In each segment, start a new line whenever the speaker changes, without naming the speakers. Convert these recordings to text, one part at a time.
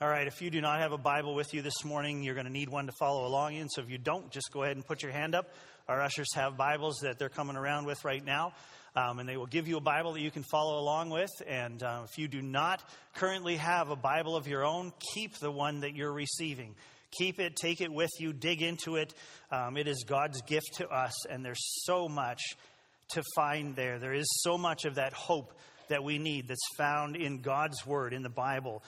All right, if you do not have a Bible with you this morning, you're going to need one to follow along in. So if you don't, just go ahead and put your hand up. Our ushers have Bibles that they're coming around with right now. Um, and they will give you a Bible that you can follow along with. And uh, if you do not currently have a Bible of your own, keep the one that you're receiving. Keep it, take it with you, dig into it. Um, it is God's gift to us, and there's so much to find there. There is so much of that hope that we need that's found in God's Word, in the Bible.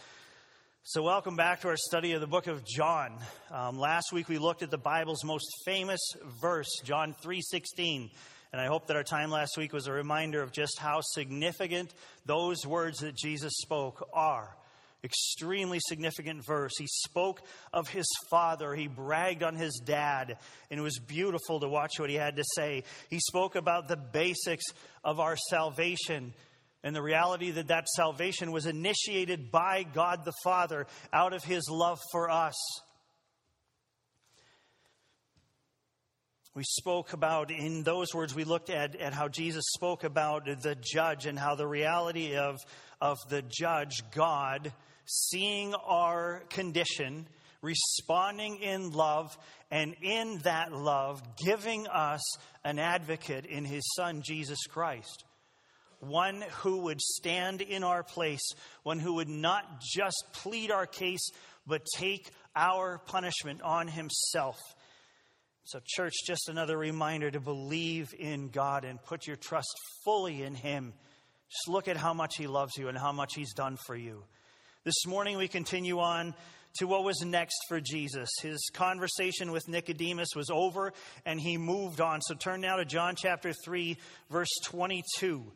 So, welcome back to our study of the book of John. Um, last week we looked at the Bible's most famous verse, John 3:16, and I hope that our time last week was a reminder of just how significant those words that Jesus spoke are extremely significant verse. He spoke of his father. He bragged on his dad, and it was beautiful to watch what he had to say. He spoke about the basics of our salvation and the reality that that salvation was initiated by God the Father out of his love for us. We spoke about, in those words, we looked at, at how Jesus spoke about the judge and how the reality of, of the judge, God, seeing our condition, responding in love, and in that love, giving us an advocate in his son, Jesus Christ. One who would stand in our place, one who would not just plead our case, but take our punishment on himself. So, church, just another reminder to believe in God and put your trust fully in Him. Just look at how much He loves you and how much He's done for you. This morning we continue on to what was next for Jesus. His conversation with Nicodemus was over and he moved on. So turn now to John chapter 3 verse 22.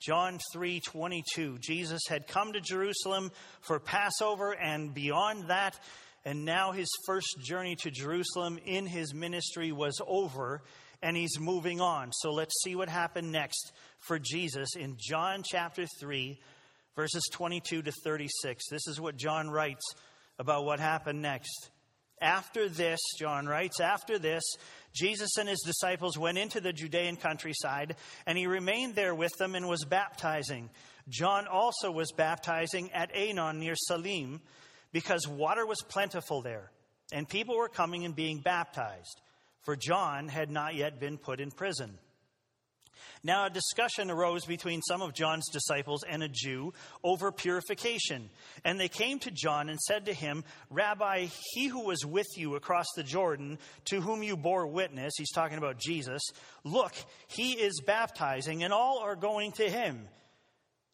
John 3:22. Jesus had come to Jerusalem for Passover and beyond that and now his first journey to Jerusalem in his ministry was over and he's moving on. So let's see what happened next for Jesus in John chapter 3 verses 22 to 36. This is what John writes about what happened next. After this, John writes, after this, Jesus and his disciples went into the Judean countryside, and he remained there with them and was baptizing. John also was baptizing at Aenon near Salim, because water was plentiful there, and people were coming and being baptized, for John had not yet been put in prison. Now, a discussion arose between some of John's disciples and a Jew over purification. And they came to John and said to him, Rabbi, he who was with you across the Jordan, to whom you bore witness, he's talking about Jesus, look, he is baptizing, and all are going to him.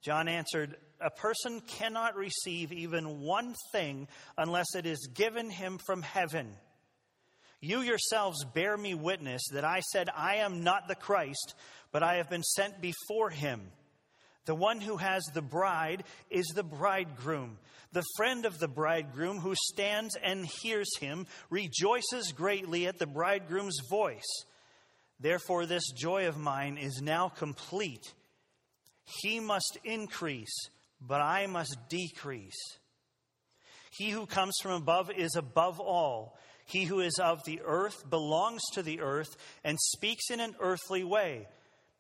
John answered, A person cannot receive even one thing unless it is given him from heaven. You yourselves bear me witness that I said, I am not the Christ but I have been sent before him. The one who has the bride is the bridegroom. The friend of the bridegroom who stands and hears him rejoices greatly at the bridegroom's voice. Therefore, this joy of mine is now complete. He must increase, but I must decrease. He who comes from above is above all. He who is of the earth belongs to the earth and speaks in an earthly way.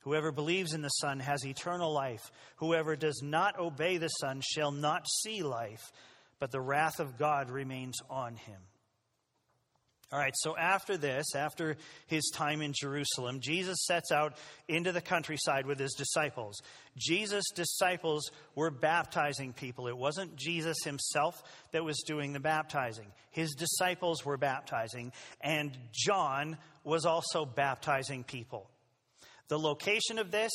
Whoever believes in the Son has eternal life. Whoever does not obey the Son shall not see life, but the wrath of God remains on him. All right, so after this, after his time in Jerusalem, Jesus sets out into the countryside with his disciples. Jesus' disciples were baptizing people. It wasn't Jesus himself that was doing the baptizing, his disciples were baptizing, and John was also baptizing people. The location of this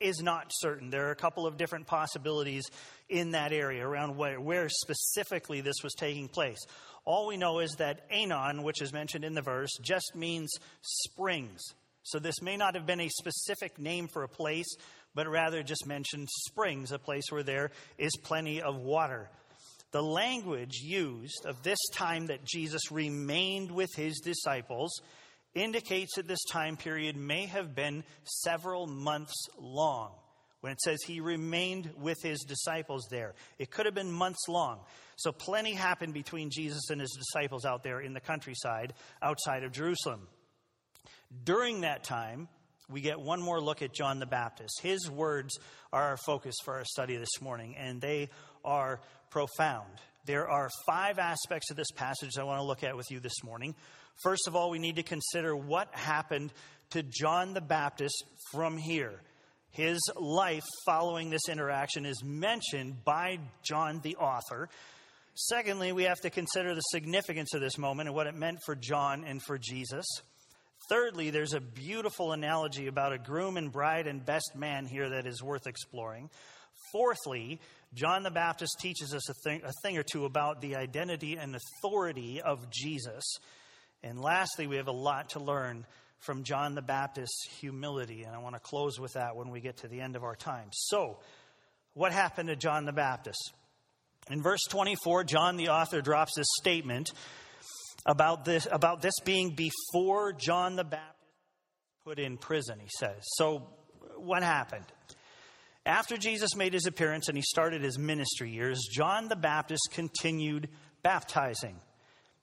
is not certain. There are a couple of different possibilities in that area around where, where, specifically this was taking place. All we know is that Aenon, which is mentioned in the verse, just means springs. So this may not have been a specific name for a place, but rather just mentioned springs, a place where there is plenty of water. the language used of this time that Jesus remained with his disciples indicates that this time period may have been several months long. When it says he remained with his disciples there, it could have been months long. So, plenty happened between Jesus and his disciples out there in the countryside outside of Jerusalem. During that time, we get one more look at John the Baptist. His words are our focus for our study this morning, and they are profound. There are five aspects of this passage I want to look at with you this morning. First of all, we need to consider what happened to John the Baptist from here. His life following this interaction is mentioned by John the author. Secondly, we have to consider the significance of this moment and what it meant for John and for Jesus. Thirdly, there's a beautiful analogy about a groom and bride and best man here that is worth exploring. Fourthly, John the Baptist teaches us a thing, a thing or two about the identity and authority of Jesus. And lastly, we have a lot to learn from John the Baptist's humility. And I want to close with that when we get to the end of our time. So, what happened to John the Baptist? In verse 24, John the author drops this statement about this, about this being before John the Baptist put in prison, he says. So, what happened? After Jesus made his appearance and he started his ministry years, John the Baptist continued baptizing.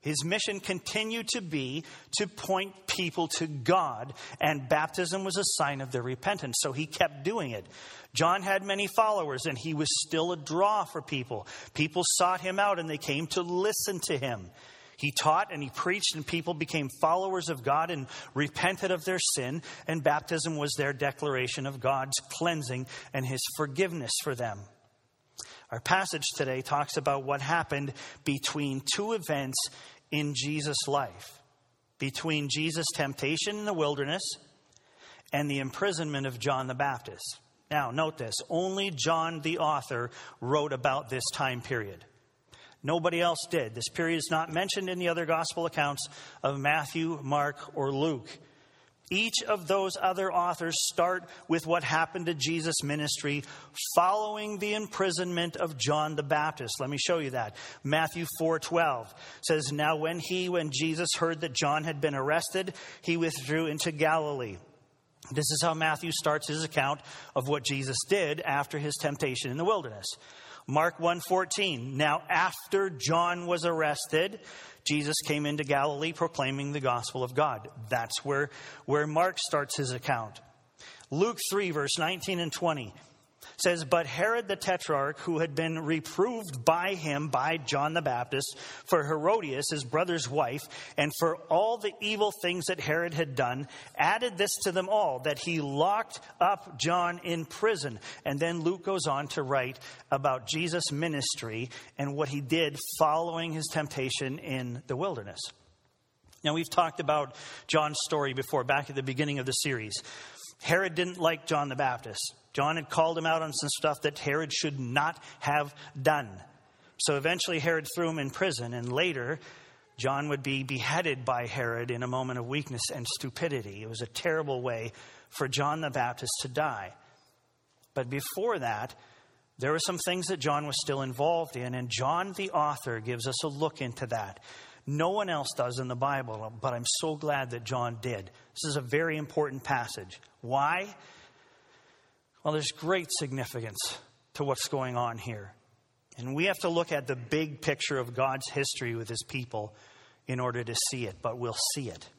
His mission continued to be to point people to God, and baptism was a sign of their repentance, so he kept doing it. John had many followers, and he was still a draw for people. People sought him out, and they came to listen to him. He taught and he preached, and people became followers of God and repented of their sin, and baptism was their declaration of God's cleansing and his forgiveness for them. Our passage today talks about what happened between two events in Jesus' life between Jesus' temptation in the wilderness and the imprisonment of John the Baptist. Now, note this only John the author wrote about this time period. Nobody else did. This period is not mentioned in the other gospel accounts of Matthew, Mark, or Luke. Each of those other authors start with what happened to Jesus' ministry following the imprisonment of John the Baptist. Let me show you that. Matthew 4:12 says, "Now when he when Jesus heard that John had been arrested, he withdrew into Galilee." This is how Matthew starts his account of what Jesus did after his temptation in the wilderness. Mark 1:14. Now after John was arrested, Jesus came into Galilee proclaiming the gospel of God. That's where, where Mark starts his account. Luke 3, verse 19 and 20 says, But Herod the Tetrarch, who had been reproved by him, by John the Baptist, for Herodias, his brother's wife, and for all the evil things that Herod had done, added this to them all, that he locked up John in prison. And then Luke goes on to write about Jesus' ministry and what he did following his temptation in the wilderness. Now, we've talked about John's story before, back at the beginning of the series. Herod didn't like John the Baptist. John had called him out on some stuff that Herod should not have done. So eventually, Herod threw him in prison, and later, John would be beheaded by Herod in a moment of weakness and stupidity. It was a terrible way for John the Baptist to die. But before that, there were some things that John was still involved in, and John, the author, gives us a look into that. No one else does in the Bible, but I'm so glad that John did. This is a very important passage. Why? Well, there's great significance to what's going on here. And we have to look at the big picture of God's history with his people in order to see it, but we'll see it.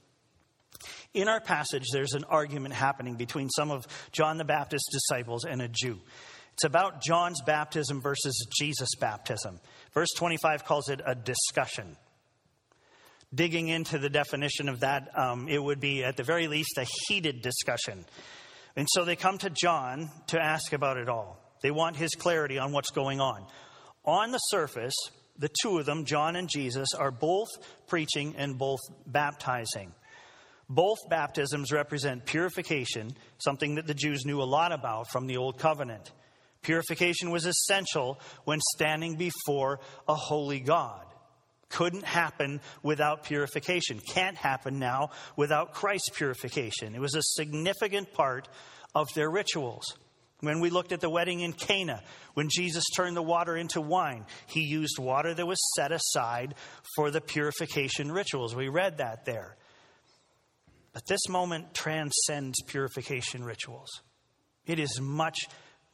In our passage, there's an argument happening between some of John the Baptist's disciples and a Jew. It's about John's baptism versus Jesus' baptism. Verse 25 calls it a discussion. Digging into the definition of that, um, it would be at the very least a heated discussion. And so they come to John to ask about it all. They want his clarity on what's going on. On the surface, the two of them, John and Jesus, are both preaching and both baptizing. Both baptisms represent purification, something that the Jews knew a lot about from the Old Covenant. Purification was essential when standing before a holy God. Couldn't happen without purification. Can't happen now without Christ's purification. It was a significant part of their rituals. When we looked at the wedding in Cana, when Jesus turned the water into wine, he used water that was set aside for the purification rituals. We read that there. But this moment transcends purification rituals. It is much,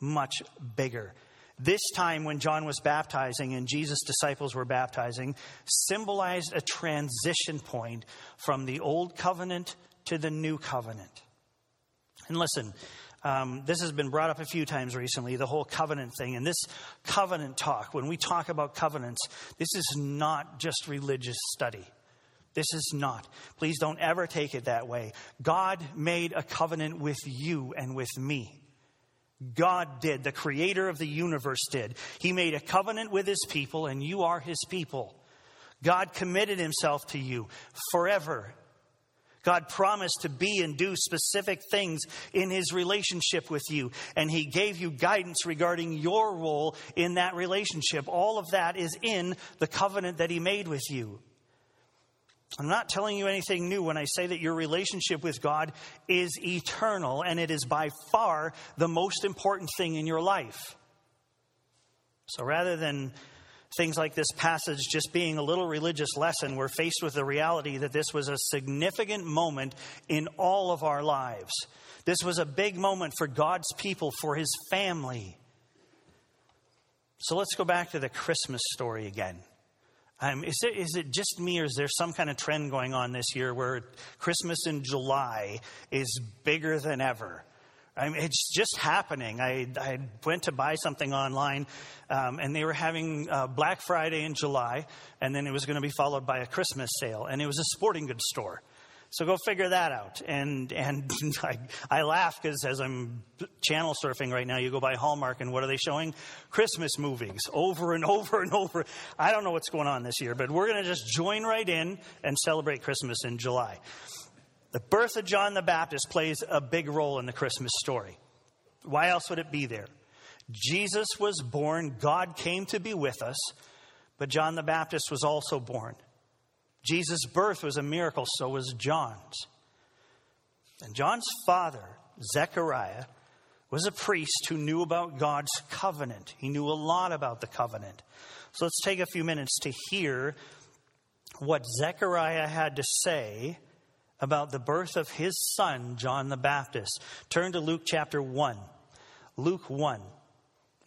much bigger. This time, when John was baptizing and Jesus' disciples were baptizing, symbolized a transition point from the old covenant to the new covenant. And listen, um, this has been brought up a few times recently the whole covenant thing. And this covenant talk, when we talk about covenants, this is not just religious study. This is not. Please don't ever take it that way. God made a covenant with you and with me. God did. The creator of the universe did. He made a covenant with his people, and you are his people. God committed himself to you forever. God promised to be and do specific things in his relationship with you, and he gave you guidance regarding your role in that relationship. All of that is in the covenant that he made with you. I'm not telling you anything new when I say that your relationship with God is eternal and it is by far the most important thing in your life. So rather than things like this passage just being a little religious lesson, we're faced with the reality that this was a significant moment in all of our lives. This was a big moment for God's people, for his family. So let's go back to the Christmas story again. Um, is, it, is it just me, or is there some kind of trend going on this year where Christmas in July is bigger than ever? I mean, it's just happening. I, I went to buy something online, um, and they were having uh, Black Friday in July, and then it was going to be followed by a Christmas sale, and it was a sporting goods store. So go figure that out. And and I, I laugh because as I'm channel surfing right now, you go by Hallmark and what are they showing? Christmas movies over and over and over. I don't know what's going on this year, but we're going to just join right in and celebrate Christmas in July. The birth of John the Baptist plays a big role in the Christmas story. Why else would it be there? Jesus was born, God came to be with us, but John the Baptist was also born. Jesus' birth was a miracle, so was John's. And John's father, Zechariah, was a priest who knew about God's covenant. He knew a lot about the covenant. So let's take a few minutes to hear what Zechariah had to say about the birth of his son, John the Baptist. Turn to Luke chapter 1. Luke 1.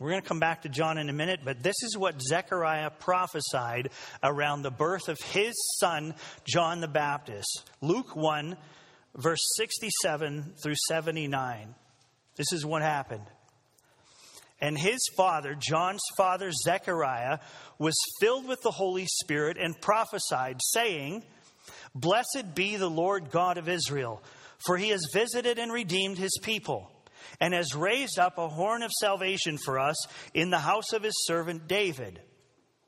We're going to come back to John in a minute, but this is what Zechariah prophesied around the birth of his son, John the Baptist. Luke 1, verse 67 through 79. This is what happened. And his father, John's father, Zechariah, was filled with the Holy Spirit and prophesied, saying, Blessed be the Lord God of Israel, for he has visited and redeemed his people and has raised up a horn of salvation for us in the house of his servant David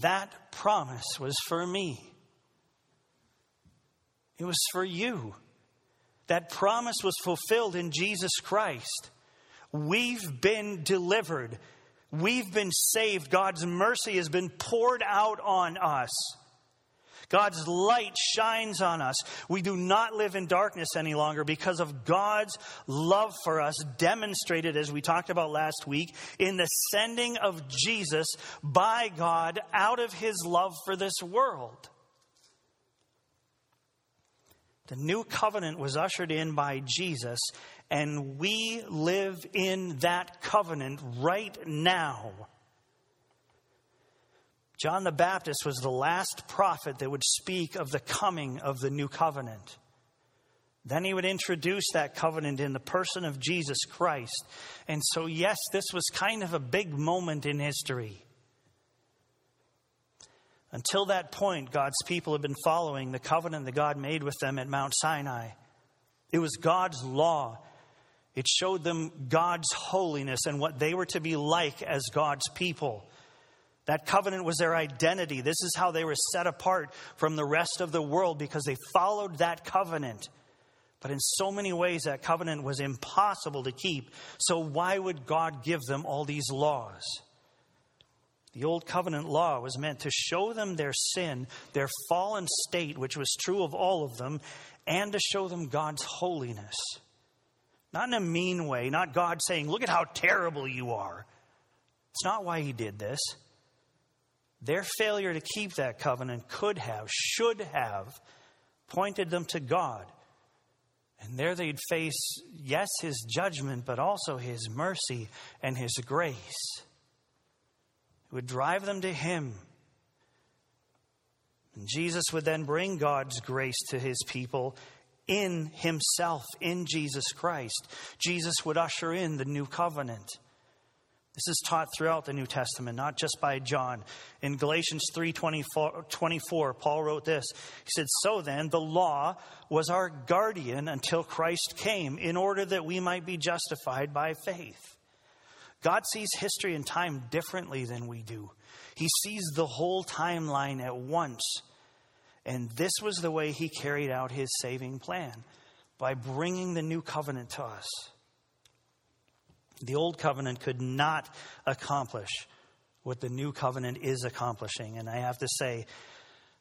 That promise was for me. It was for you. That promise was fulfilled in Jesus Christ. We've been delivered. We've been saved. God's mercy has been poured out on us. God's light shines on us. We do not live in darkness any longer because of God's love for us, demonstrated, as we talked about last week, in the sending of Jesus by God out of his love for this world. The new covenant was ushered in by Jesus, and we live in that covenant right now. John the Baptist was the last prophet that would speak of the coming of the new covenant. Then he would introduce that covenant in the person of Jesus Christ. And so, yes, this was kind of a big moment in history. Until that point, God's people had been following the covenant that God made with them at Mount Sinai. It was God's law. It showed them God's holiness and what they were to be like as God's people. That covenant was their identity. This is how they were set apart from the rest of the world because they followed that covenant. But in so many ways, that covenant was impossible to keep. So, why would God give them all these laws? The old covenant law was meant to show them their sin, their fallen state, which was true of all of them, and to show them God's holiness. Not in a mean way, not God saying, Look at how terrible you are. It's not why He did this. Their failure to keep that covenant could have, should have, pointed them to God. And there they'd face, yes, His judgment, but also His mercy and His grace. It would drive them to Him. And Jesus would then bring God's grace to His people in Himself, in Jesus Christ. Jesus would usher in the new covenant. This is taught throughout the New Testament, not just by John. In Galatians 3:24, Paul wrote this. He said, "So then, the law was our guardian until Christ came, in order that we might be justified by faith." God sees history and time differently than we do. He sees the whole timeline at once. And this was the way he carried out his saving plan by bringing the new covenant to us. The old covenant could not accomplish what the new covenant is accomplishing. And I have to say,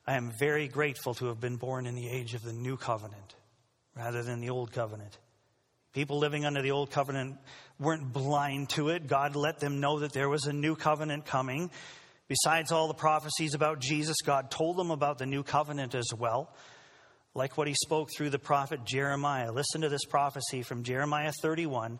I am very grateful to have been born in the age of the new covenant rather than the old covenant. People living under the old covenant weren't blind to it. God let them know that there was a new covenant coming. Besides all the prophecies about Jesus, God told them about the new covenant as well, like what he spoke through the prophet Jeremiah. Listen to this prophecy from Jeremiah 31,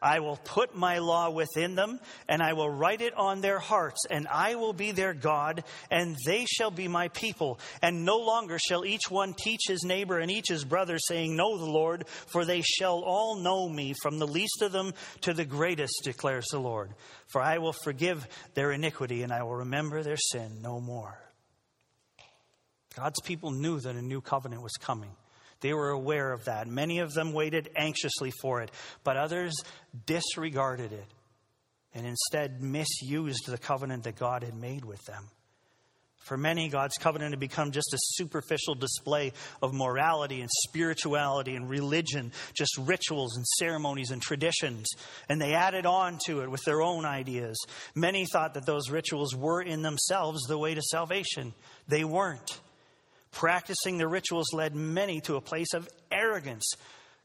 I will put my law within them, and I will write it on their hearts, and I will be their God, and they shall be my people. And no longer shall each one teach his neighbor and each his brother, saying, Know the Lord, for they shall all know me, from the least of them to the greatest, declares the Lord. For I will forgive their iniquity, and I will remember their sin no more. God's people knew that a new covenant was coming. They were aware of that. Many of them waited anxiously for it, but others disregarded it and instead misused the covenant that God had made with them. For many, God's covenant had become just a superficial display of morality and spirituality and religion, just rituals and ceremonies and traditions. And they added on to it with their own ideas. Many thought that those rituals were in themselves the way to salvation. They weren't. Practicing the rituals led many to a place of arrogance,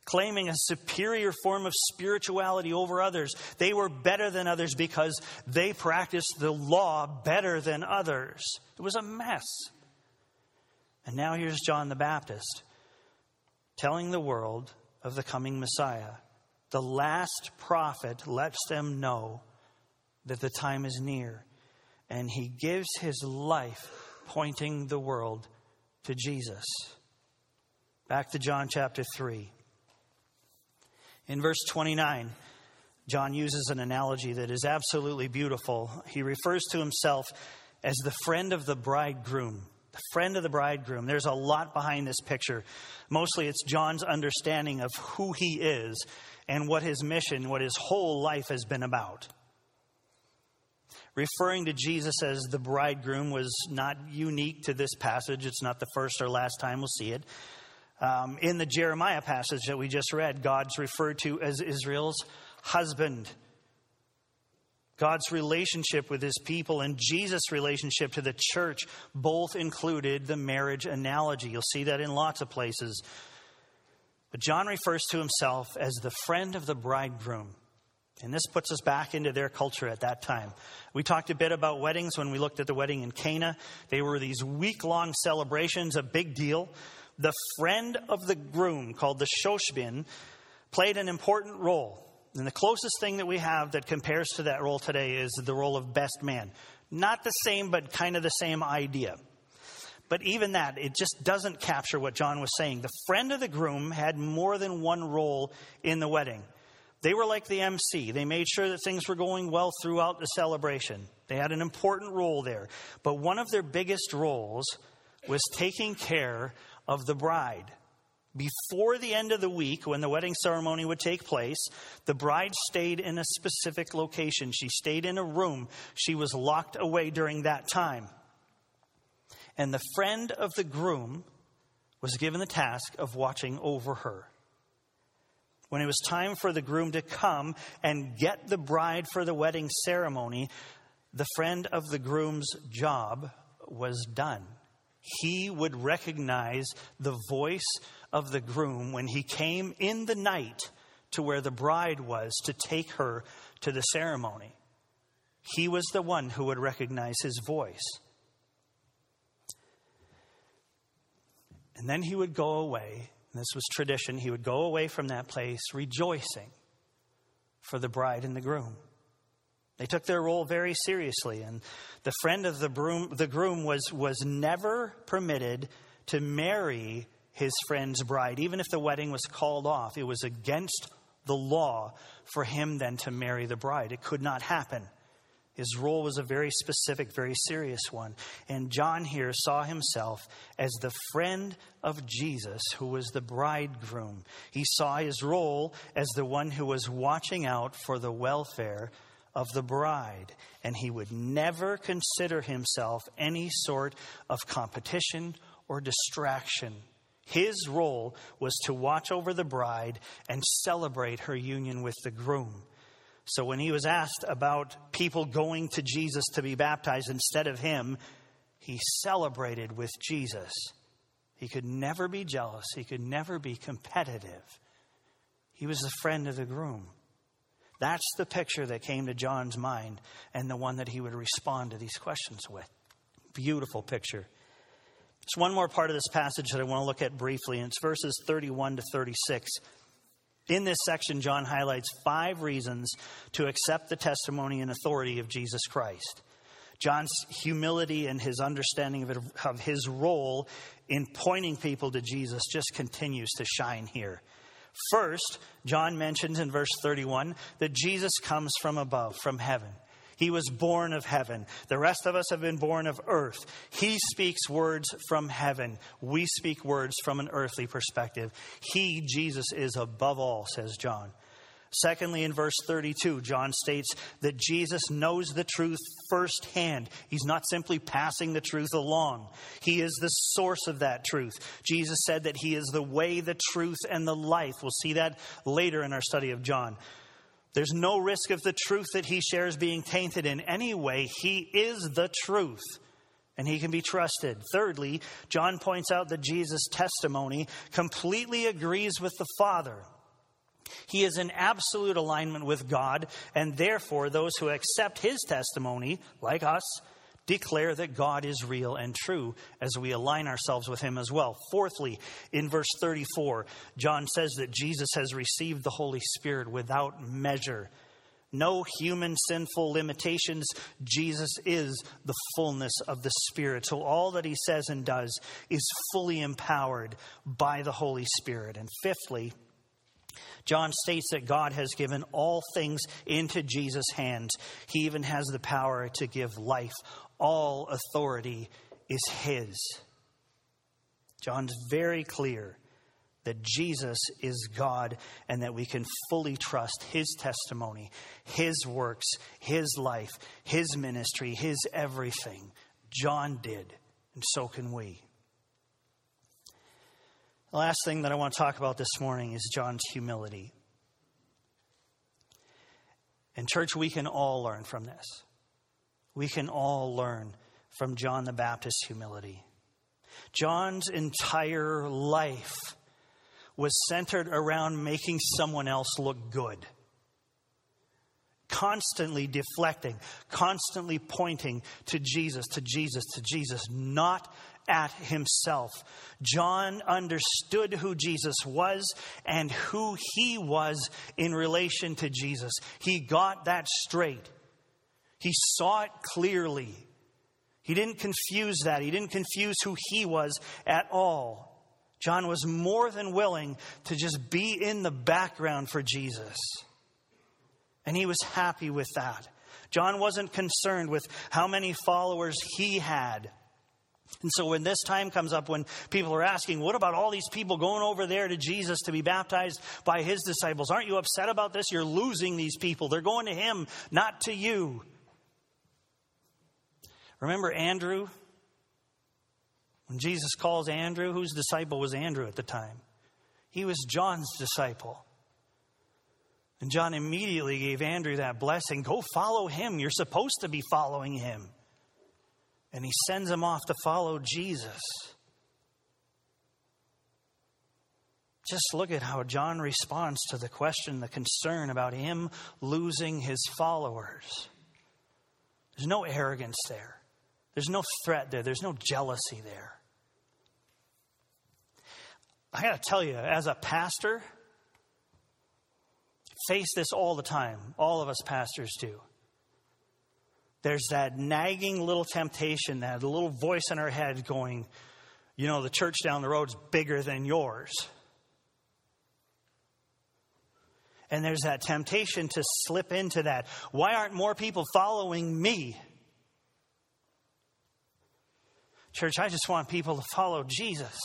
claiming a superior form of spirituality over others. They were better than others because they practiced the law better than others. It was a mess. And now here's John the Baptist telling the world of the coming Messiah. The last prophet lets them know that the time is near, and he gives his life pointing the world to Jesus. Back to John chapter 3. In verse 29, John uses an analogy that is absolutely beautiful. He refers to himself as the friend of the bridegroom. The friend of the bridegroom. There's a lot behind this picture. Mostly it's John's understanding of who he is and what his mission, what his whole life has been about referring to Jesus as the bridegroom was not unique to this passage. It's not the first or last time we'll see it. Um, in the Jeremiah passage that we just read, God's referred to as Israel's husband. God's relationship with his people and Jesus' relationship to the church both included the marriage analogy. You'll see that in lots of places. But John refers to himself as the friend of the bridegroom. And this puts us back into their culture at that time. We talked a bit about weddings when we looked at the wedding in Cana. They were these week long celebrations, a big deal. The friend of the groom, called the shoshbin, played an important role. And the closest thing that we have that compares to that role today is the role of best man. Not the same, but kind of the same idea. But even that, it just doesn't capture what John was saying. The friend of the groom had more than one role in the wedding. They were like the MC. They made sure that things were going well throughout the celebration. They had an important role there. But one of their biggest roles was taking care of the bride. Before the end of the week, when the wedding ceremony would take place, the bride stayed in a specific location. She stayed in a room. She was locked away during that time. And the friend of the groom was given the task of watching over her when it was time for the groom to come and get the bride for the wedding ceremony, the friend of the groom's job was done. He would recognize the voice of the groom when he came in the night to where the bride was to take her to the ceremony. He was the one who would recognize his voice. And then he would go away this was tradition. He would go away from that place rejoicing for the bride and the groom. They took their role very seriously, and the friend of the, the groom was, was never permitted to marry his friend's bride, even if the wedding was called off. It was against the law for him then to marry the bride. It could not happen. His role was a very specific, very serious one. And John here saw himself as the friend of Jesus, who was the bridegroom. He saw his role as the one who was watching out for the welfare of the bride. And he would never consider himself any sort of competition or distraction. His role was to watch over the bride and celebrate her union with the groom. So when he was asked about people going to Jesus to be baptized instead of him, he celebrated with Jesus. He could never be jealous, he could never be competitive. He was the friend of the groom. That's the picture that came to John's mind and the one that he would respond to these questions with. Beautiful picture. It's one more part of this passage that I want to look at briefly, and it's verses 31 to 36. In this section, John highlights five reasons to accept the testimony and authority of Jesus Christ. John's humility and his understanding of, it, of, his role in pointing people to Jesus just continues to shine here. First, John mentions in verse 31 that Jesus comes from above, from heaven. He was born of heaven. The rest of us have been born of earth. He speaks words from heaven. We speak words from an earthly perspective. He, Jesus, is above all, says John. Secondly, in verse 32, John states that Jesus knows the truth firsthand. He's not simply passing the truth along, He is the source of that truth. Jesus said that He is the way, the truth, and the life. We'll see that later in our study of John. There's no risk of the truth that he shares being tainted in any way. He is the truth and he can be trusted. Thirdly, John points out that Jesus' testimony completely agrees with the Father. He is in absolute alignment with God, and therefore, those who accept his testimony, like us, declare that God is real and true as we align ourselves with Him as well. Fourthly, in verse 34, John says that Jesus has received the Holy Spirit without measure. No human sinful limitations. Jesus is the fullness of the Spirit. So all that He says and does is fully empowered by the Holy Spirit. And fifthly, John states that God has given all things into Jesus' hands. He even has the power to give life all authority is His. John's very clear that Jesus is God and that we can fully trust His testimony, His works, His life, His ministry, His everything. John did, and so can we. The last thing that I want to talk about this morning is John's humility. In church, we can all learn from this. We can all learn from John the Baptist's humility. John's entire life was centered around making someone else look good. Constantly deflecting, constantly pointing to Jesus, to Jesus, to Jesus, not at himself. John understood who Jesus was and who he was in relation to Jesus. He got that straight. He saw it clearly. He didn't confuse that. He didn't confuse who he was at all. John was more than willing to just be in the background for Jesus. And he was happy with that. John wasn't concerned with how many followers he had. And so when this time comes up, when people are asking, what about all these people going over there to Jesus to be baptized by his disciples? Aren't you upset about this? You're losing these people. They're going to him, not to you. Remember Andrew? When Jesus calls Andrew, whose disciple was Andrew at the time? He was John's disciple. And John immediately gave Andrew that blessing go follow him. You're supposed to be following him and he sends him off to follow Jesus. Just look at how John responds to the question, the concern about him losing his followers. There's no arrogance there, there's no threat there, there's no jealousy there. I got to tell you, as a pastor, face this all the time. All of us pastors do there's that nagging little temptation, that little voice in our head going, you know, the church down the road is bigger than yours. And there's that temptation to slip into that. Why aren't more people following me? Church, I just want people to follow Jesus.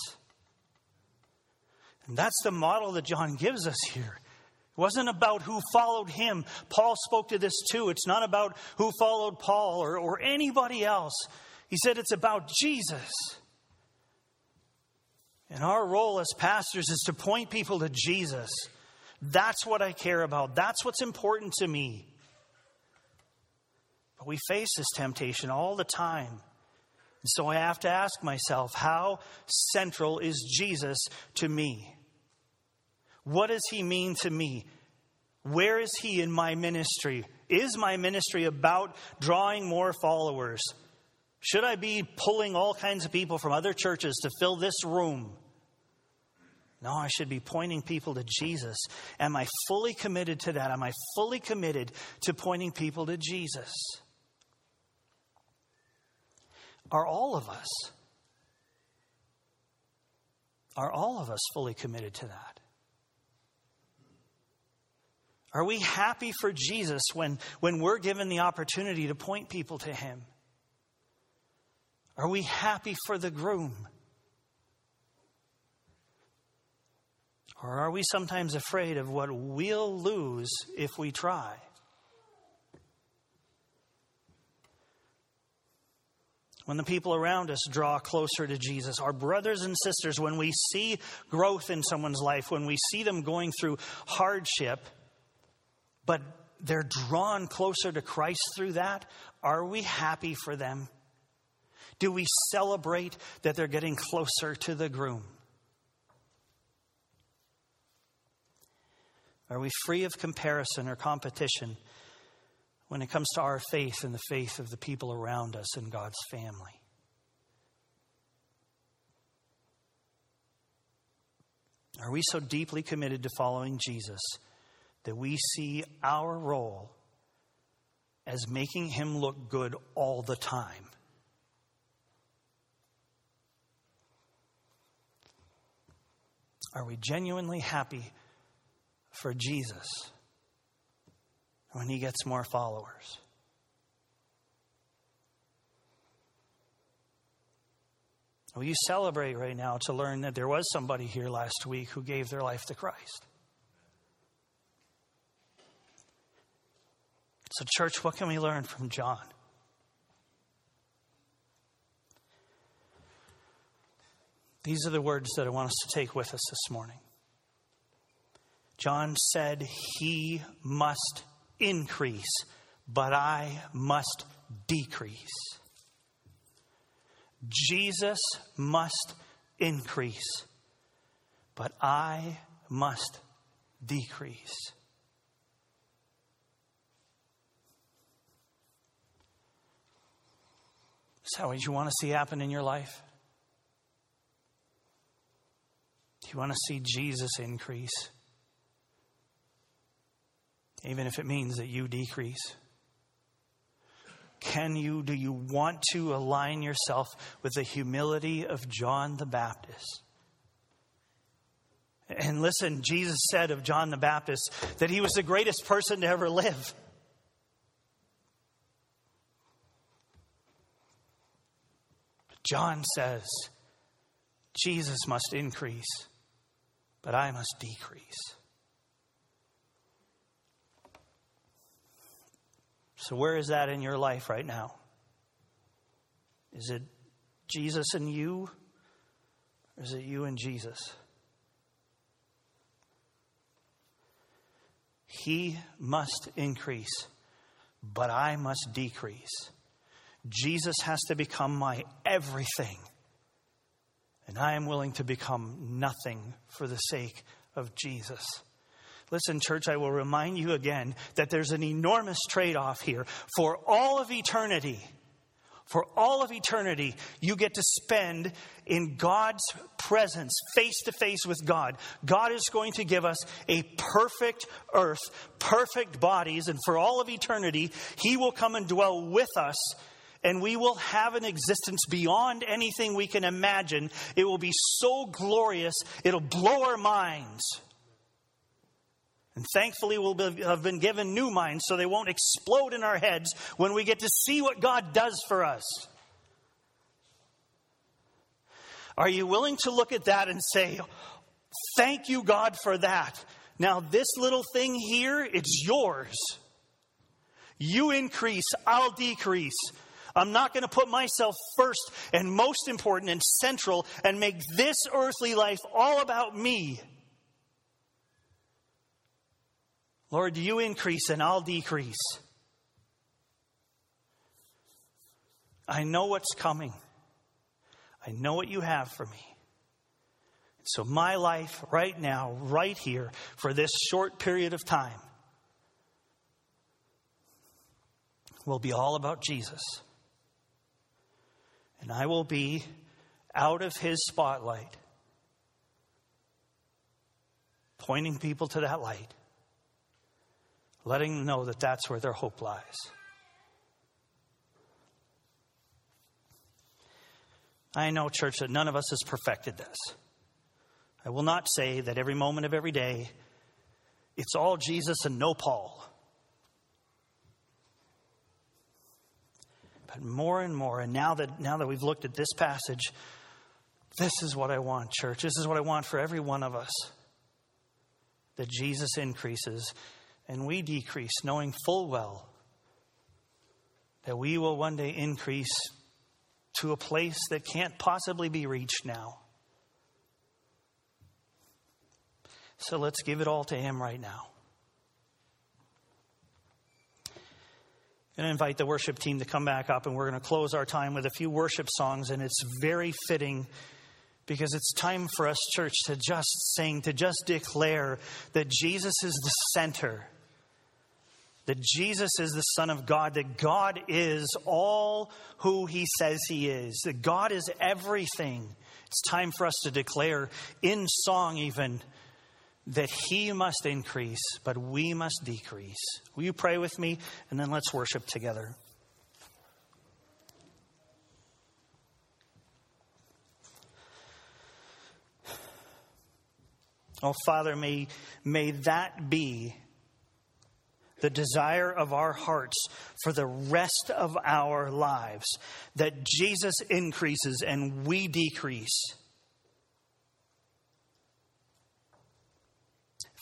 And that's the model that John gives us here. It wasn't about who followed him. Paul spoke to this too. It's not about who followed Paul or, or anybody else. He said it's about Jesus. And our role as pastors is to point people to Jesus. That's what I care about. That's what's important to me. But we face this temptation all the time. And so I have to ask myself how central is Jesus to me? What does he mean to me? Where is he in my ministry? Is my ministry about drawing more followers? Should I be pulling all kinds of people from other churches to fill this room? No, I should be pointing people to Jesus. Am I fully committed to that? Am I fully committed to pointing people to Jesus? Are all of us? Are all of us fully committed to that? Are we happy for Jesus when, when we're given the opportunity to point people to him? Are we happy for the groom? Or are we sometimes afraid of what we'll lose if we try? When the people around us draw closer to Jesus, our brothers and sisters, when we see growth in someone's life, when we see them going through hardship, but they're drawn closer to Christ through that, are we happy for them? Do we celebrate that they're getting closer to the groom? Are we free of comparison or competition when it comes to our faith and the faith of the people around us in God's family? Are we so deeply committed to following Jesus that we see our role as making him look good all the time. Are we genuinely happy for Jesus when he gets more followers? Will you celebrate right now to learn that there was somebody here last week who gave their life to Christ? So, church, what can we learn from John? These are the words that I want us to take with us this morning. John said, He must increase, but I must decrease. Jesus must increase, but I must decrease. Is that what you want to see happen in your life? Do you want to see Jesus increase? Even if it means that you decrease. Can you, do you want to align yourself with the humility of John the Baptist? And listen, Jesus said of John the Baptist that he was the greatest person to ever live. John says, Jesus must increase, but I must decrease. So, where is that in your life right now? Is it Jesus and you, or is it you and Jesus? He must increase, but I must decrease. Jesus has to become my everything. And I am willing to become nothing for the sake of Jesus. Listen, church, I will remind you again that there's an enormous trade off here. For all of eternity, for all of eternity, you get to spend in God's presence, face to face with God. God is going to give us a perfect earth, perfect bodies, and for all of eternity, He will come and dwell with us and we will have an existence beyond anything we can imagine. It will be so glorious, it'll blow our minds. And thankfully, we'll be, have been given new minds so they won't explode in our heads when we get to see what God does for us. Are you willing to look at that and say, Thank you, God, for that? Now, this little thing here, it's yours. You increase, I'll decrease. I'm not going to put myself first and most important and central and make this earthly life all about me. Lord, you increase and I'll decrease. I know what's coming. I know what you have for me. So, my life right now, right here, for this short period of time, will be all about Jesus and I will be out of his spotlight, pointing people to that light, letting them know that that's where their hope lies. I know, church, that none of us has perfected this. I will not say that every moment of every day it's all Jesus and no Paul. But more and more, and now that now that we've looked at this passage, this is what I want, church. This is what I want for every one of us. That Jesus increases and we decrease, knowing full well that we will one day increase to a place that can't possibly be reached now. So let's give it all to Him right now. To invite the worship team to come back up, and we're going to close our time with a few worship songs. And it's very fitting because it's time for us, church, to just sing, to just declare that Jesus is the center, that Jesus is the Son of God, that God is all who He says He is, that God is everything. It's time for us to declare in song, even that he must increase, but we must decrease. Will you pray with me? And then let's worship together. Oh, Father, may, may that be the desire of our hearts for the rest of our lives that Jesus increases and we decrease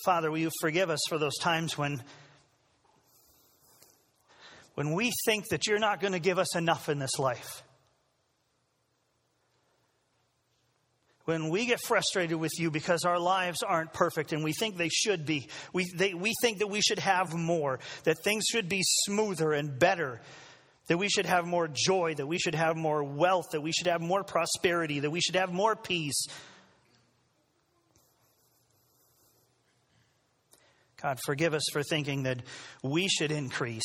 Father, will you forgive us for those times when, when we think that you're not going to give us enough in this life? When we get frustrated with you because our lives aren't perfect and we think they should be, we, they, we think that we should have more, that things should be smoother and better, that we should have more joy, that we should have more wealth, that we should have more prosperity, that we should have more peace. God, forgive us for thinking that we should increase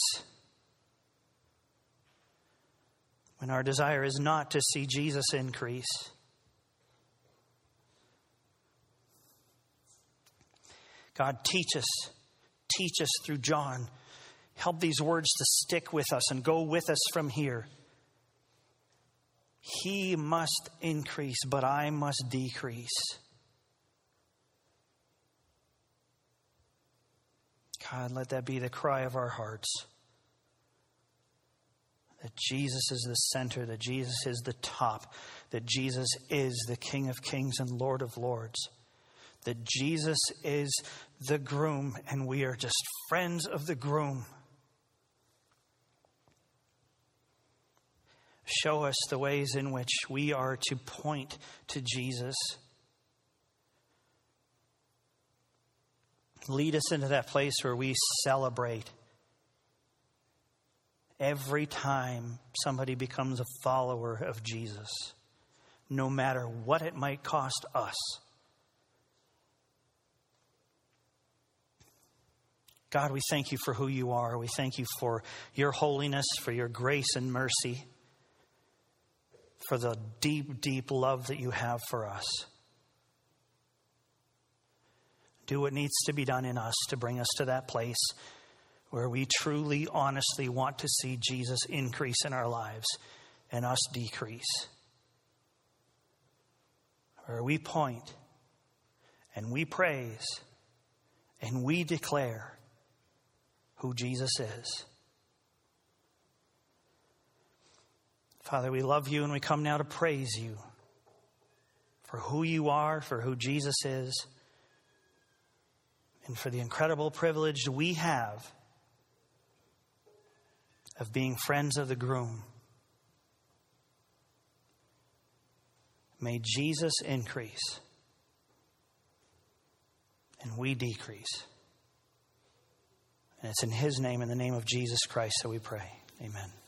when our desire is not to see Jesus increase. God, teach us. Teach us through John. Help these words to stick with us and go with us from here. He must increase, but I must decrease. God, let that be the cry of our hearts. That Jesus is the center, that Jesus is the top, that Jesus is the King of kings and Lord of lords that Jesus is the groom and we are just friends of the groom. Show us the ways in which we are to point to Jesus. Lead us into that place where we celebrate every time somebody becomes a follower of Jesus, no matter what it might cost us. God, we thank you for who you are. We thank you for your holiness, for your grace and mercy, for the deep, deep love that you have for us. Do what needs to be done in us to bring us to that place where we truly, honestly want to see Jesus increase in our lives and us decrease. Where we point and we praise and we declare who Jesus is. Father, we love you and we come now to praise you for who you are, for who Jesus is, and for the incredible privilege we have of being friends of the groom. May Jesus increase and we decrease. And it's in His name, in the name of Jesus Christ, that we pray. Amen.